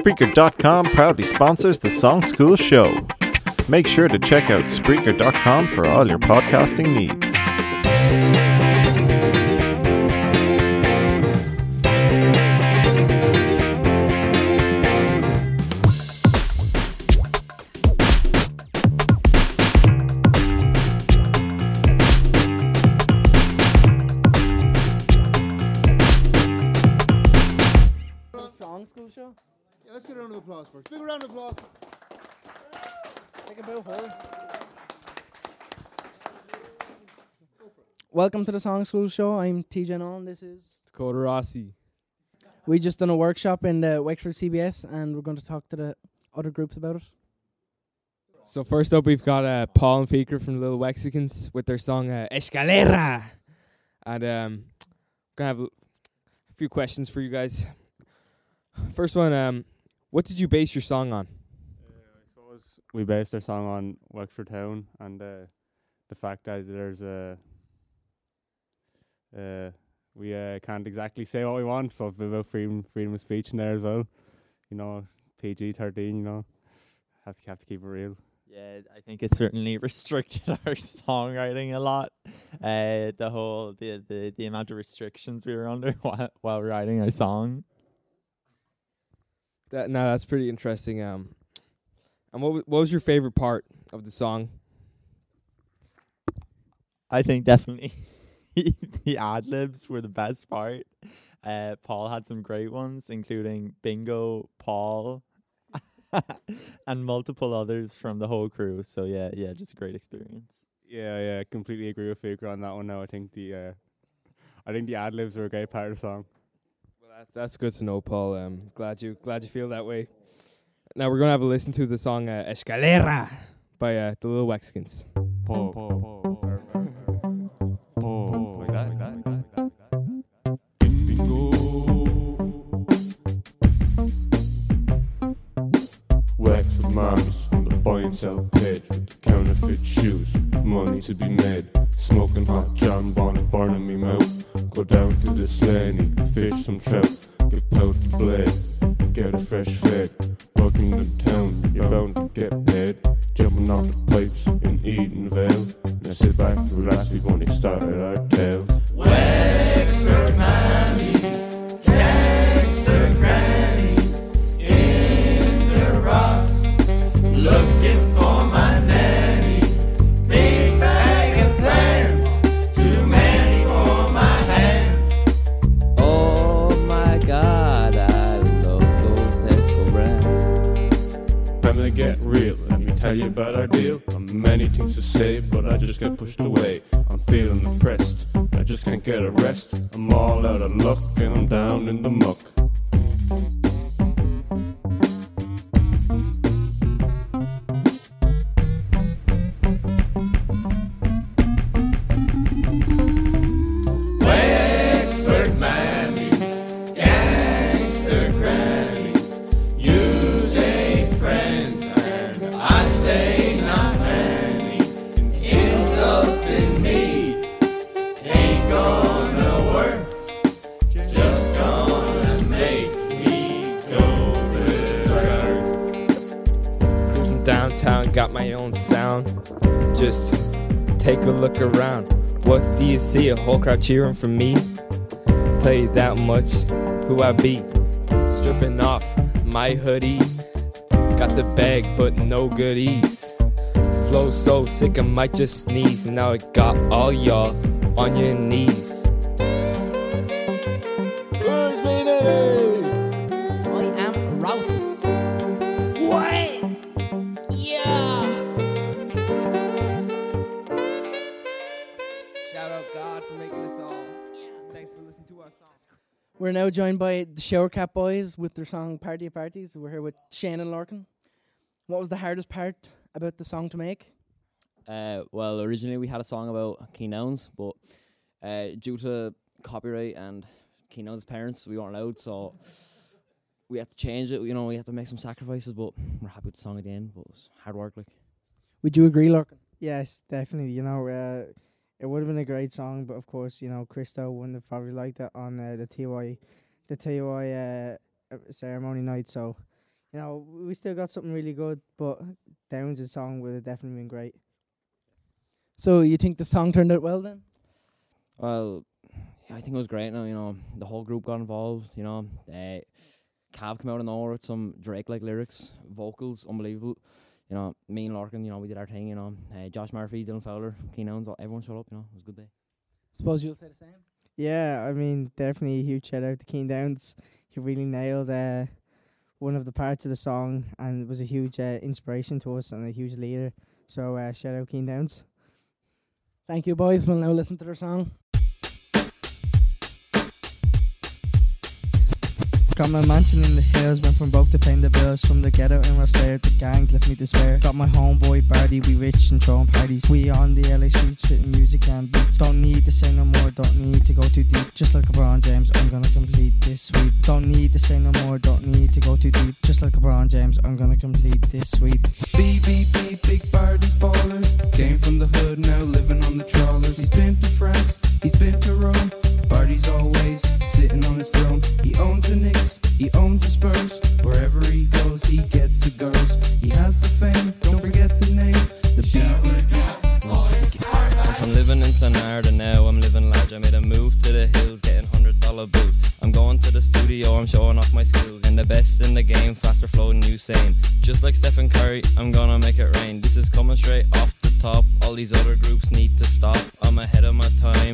Spreaker.com proudly sponsors the Song School Show. Make sure to check out Spreaker.com for all your podcasting needs. Song School Show? Yeah, let's get a round of applause first. Big round of applause. Take a bow hold. Welcome to the Song School Show. I'm TJ Nolan. This is. Dakota Rossi. We just done a workshop in the Wexford CBS and we're going to talk to the other groups about it. So first up, we've got uh, Paul and Faker from Little Wexicans with their song uh, Escalera, and um, gonna have a a few questions for you guys. First one, um, what did you base your song on? I suppose we based our song on Wexford Town and uh, the fact that there's a uh, we uh, can't exactly say what we want, so it's about freedom freedom of speech in there as well. You know, PG thirteen. You know, have to have to keep it real. Yeah, I think it certainly restricted our songwriting a lot. Uh, the whole the, the the amount of restrictions we were under while while writing our song. That no, that's pretty interesting. Um, and what w- what was your favorite part of the song? I think definitely the ad libs were the best part. Uh, Paul had some great ones, including Bingo, Paul, and multiple others from the whole crew. So yeah, yeah, just a great experience. Yeah, yeah, completely agree with Faker on that one. Now I think the uh, I think the ad libs were a great part of the song. Well, that's that's good to know, Paul. Um, glad you glad you feel that way. Now we're gonna have a listen to the song uh, Escalera by uh, the Little Wexicans. Paul, Paul, Paul, the buy and sell page with the counterfeit shoes. Money to be made. Smoking hot John Bonnet, burning me mouth. Go down to the slaney, fish some trout. Get out the blade, get a fresh fed. Working the town, you're bound to get paid. Jumping off the pipes in Edenvale. Now sit back, relax, we've only started our tale. Oh I just Downtown, got my own sound. Just take a look around. What do you see? A whole crowd cheering for me? Tell you that much, who I be. Stripping off my hoodie. Got the bag, but no goodies. Flow so sick, I might just sneeze. Now I got all y'all on your knees. We're now joined by the Shower Cat Boys with their song Party of Parties. We're here with Shane and Larkin. What was the hardest part about the song to make? Uh, well, originally we had a song about Keynowns, but uh, due to copyright and Keynowns' parents, we weren't allowed, so we had to change it. You know, we had to make some sacrifices, but we're happy with the song at the end. But it was hard work, like. Would you agree, Larkin? Yes, definitely. You know, uh, it would have been a great song, but of course, you know, Christo wouldn't have probably liked it on uh, the TY, the TY uh, uh, ceremony night. So, you know, we still got something really good, but Downs' song would have definitely been great. So you think the song turned out well then? Well, yeah, I think it was great. Now you know the whole group got involved. You know, uh, Cav came out of nowhere with some Drake-like lyrics, vocals, unbelievable. You know, me and Larkin, you know, we did our thing. You know, uh, Josh Murphy, Dylan Fowler, Keen Owens, everyone showed up. You know, it was a good day. Suppose you'll say the same. Yeah, I mean, definitely a huge shout out to Keen Downs. He really nailed uh, one of the parts of the song and was a huge uh, inspiration to us and a huge leader. So uh, shout out Keen Downs. Thank you, boys. We'll now listen to their song. Got my mansion in the hills, went from broke to paying the bills. From the ghetto in Rosslare, the gangs left me despair. Got my homeboy Barty, we rich and throwing parties. We on the LA streets with music and beats. Don't need to say no more, don't need to go too deep. Just like LeBron James, I'm gonna complete this sweep. Don't need to say no more, don't need to go too deep. Just like LeBron James, I'm gonna complete this sweep. BBB, big parties, ballers. Came from the hood, now living on the trawlers. He's been to France, he's been to Rome.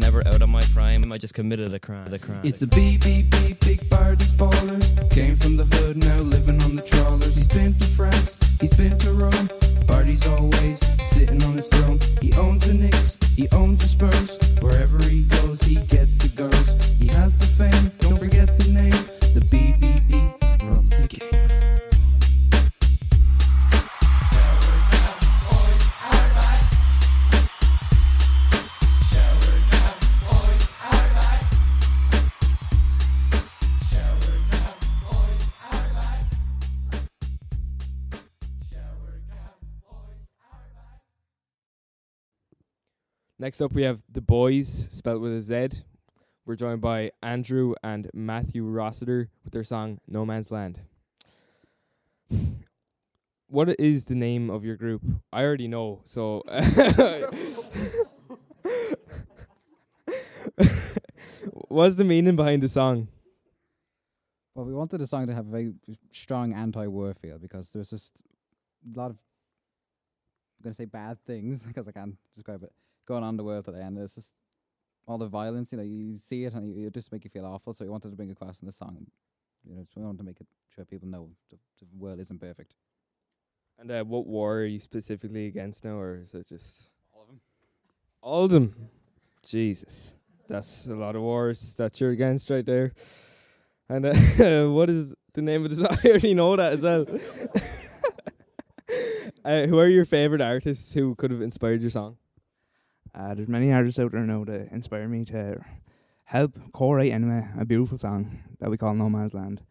Time, never out of my prime. I just committed a crime. A crime. It's the BBB, big parties, ballers. Came from the hood, now living on the trawlers. He's been to France, he's been to Rome. Parties always sitting on his throne. He owns the Knicks, he owns the Spurs. Wherever he goes, he gets the girls. He has the fame, don't forget the name. The BBB runs the game. Next up, we have the boys, spelled with a Z. We're joined by Andrew and Matthew Rossiter with their song "No Man's Land." What is the name of your group? I already know. So, what's the meaning behind the song? Well, we wanted the song to have a very strong anti-war feel because there's just a lot of I'm gonna say bad things because I can't describe it going on in the world today, and there's just all the violence. You know, you see it and you, it just make you feel awful. So we wanted to bring it across in the song. You know, so we wanted to make it sure people know the, the world isn't perfect. And uh, what war are you specifically against now, or is it just All of them. all of them? Jesus, that's a lot of wars that you're against right there. And uh, what is the name of the song? I already know that as well. uh, who are your favorite artists who could have inspired your song? Uh, there's many artists out there now that inspire me to help co-write anyway a beautiful song that we call No Man's Land.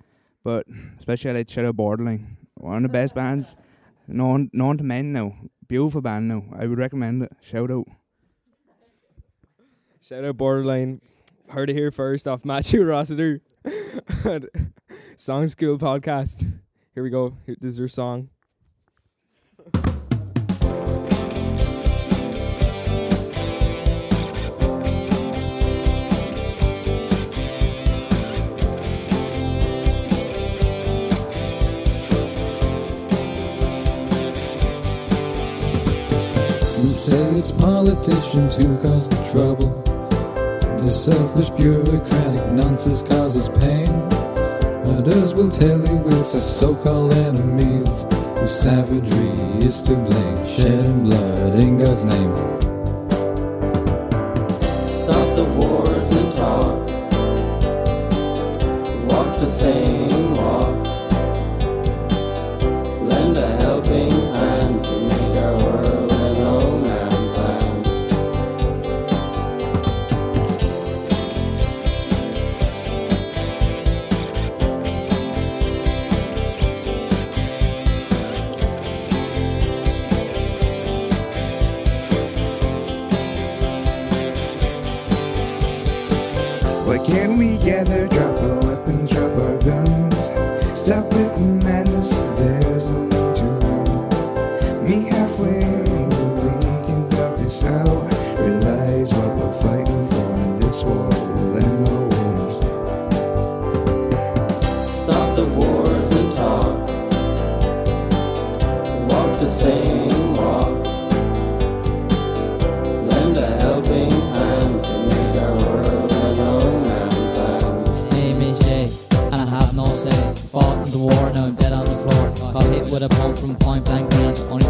But especially I like Shadow Borderline, one of the best bands known known to men now. Beautiful band now. I would recommend it. Shout out. Shout out Borderline. Heard it here first off Matthew Rossiter. song School Podcast. Here we go. This is your song. Some say it's politicians who cause the trouble. The selfish bureaucratic nonsense causes pain. Others will tell you it's our so-called enemies whose savagery is to blame. Shedding blood in God's name. Stop the wars and talk. Walk the same say. Fought in the war, now I'm dead on the floor. Got hit with a bomb from point blank range. Only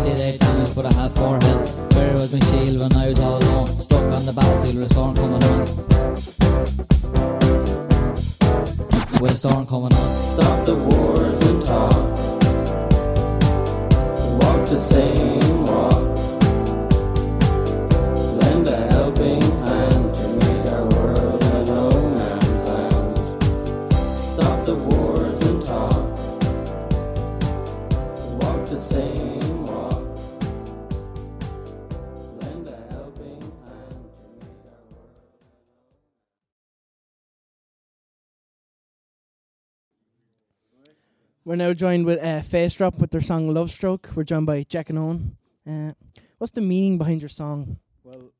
We're now joined with uh, Face Drop with their song Love Stroke. We're joined by Jack and Owen. Uh, what's the meaning behind your song? Well,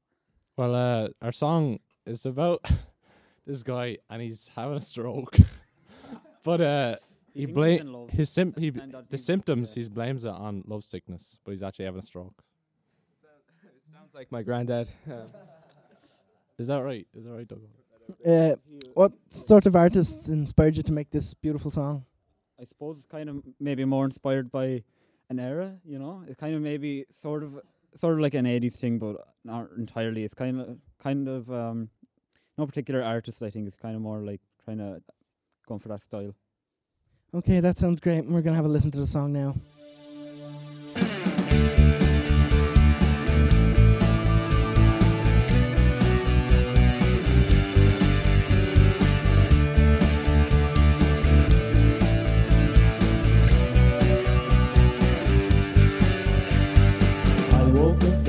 well, uh, our song is about this guy, and he's having a stroke. but uh, he thinks he's in blame his sim- he and that the symptoms. He blames it on love sickness, but he's actually having a stroke. Sounds like my granddad. Is that right? Is that right, Doug? Uh, what sort of artists inspired you to make this beautiful song? I suppose it's kind of maybe more inspired by an era, you know. It's kind of maybe sort of sort of like an eighties thing, but not entirely. It's kind of kind of um, no particular artist. I think it's kind of more like trying to going for that style. Okay, that sounds great. We're gonna have a listen to the song now.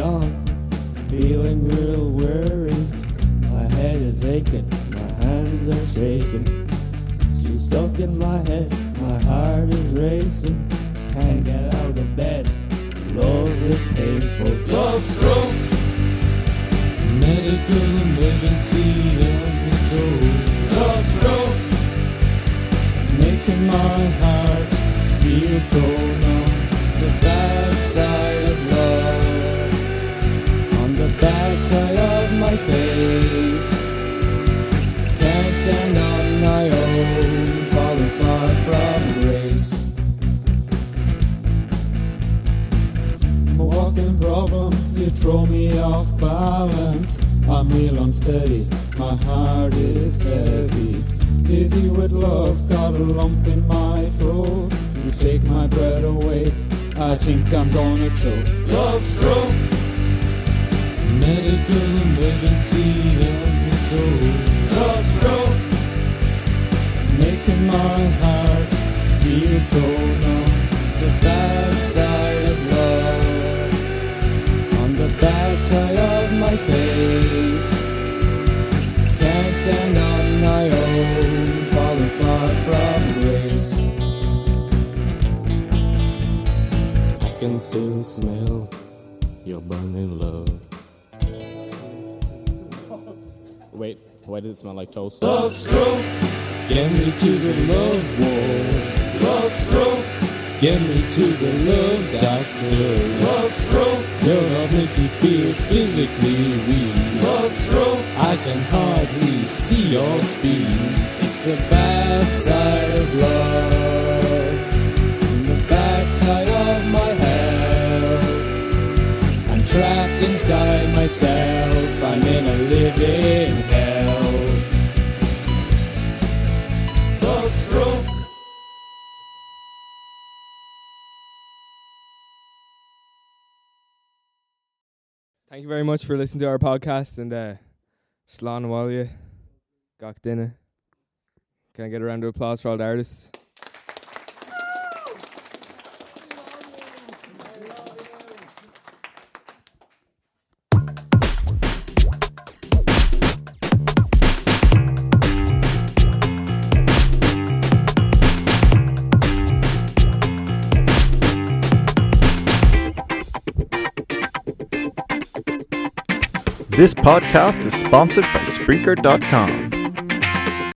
At feeling real weary. My head is aching, my hands are shaking. She's stuck in my head, my heart is racing. Can't get out of bed, love is painful. Love stroke, medical emergency of the soul. Love stroke, making my heart feel so numb. The bad side of. On bad side of my face. Can't stand on my own, falling far from grace. I'm a walking problem, you throw me off balance. I'm real unsteady, my heart is heavy. Dizzy with love, got a lump in my throat. You take my breath away, I think I'm gonna choke. Love stroke, medical emergency of the soul. Love stroke, making my heart feel so numb. The bad side of love, on the bad side of my face. Can't stand on my own, falling far from grace. I can still smell your burning love. Wait, why does it smell like toast? Love stroke. Get me to the love ward. Love stroke. Get me to the love doctor. Love stroke. Your love makes me feel physically weak. Love stroke. I can hardly see or speak. It's the bad side of love. Inside myself. I'm in a living hell. Love stroke. Thank you very much for listening to our podcast and uh, Slán Abhaile, Gach Duine. Can I get a round of applause for all the artists? This podcast is sponsored by Spreaker.com.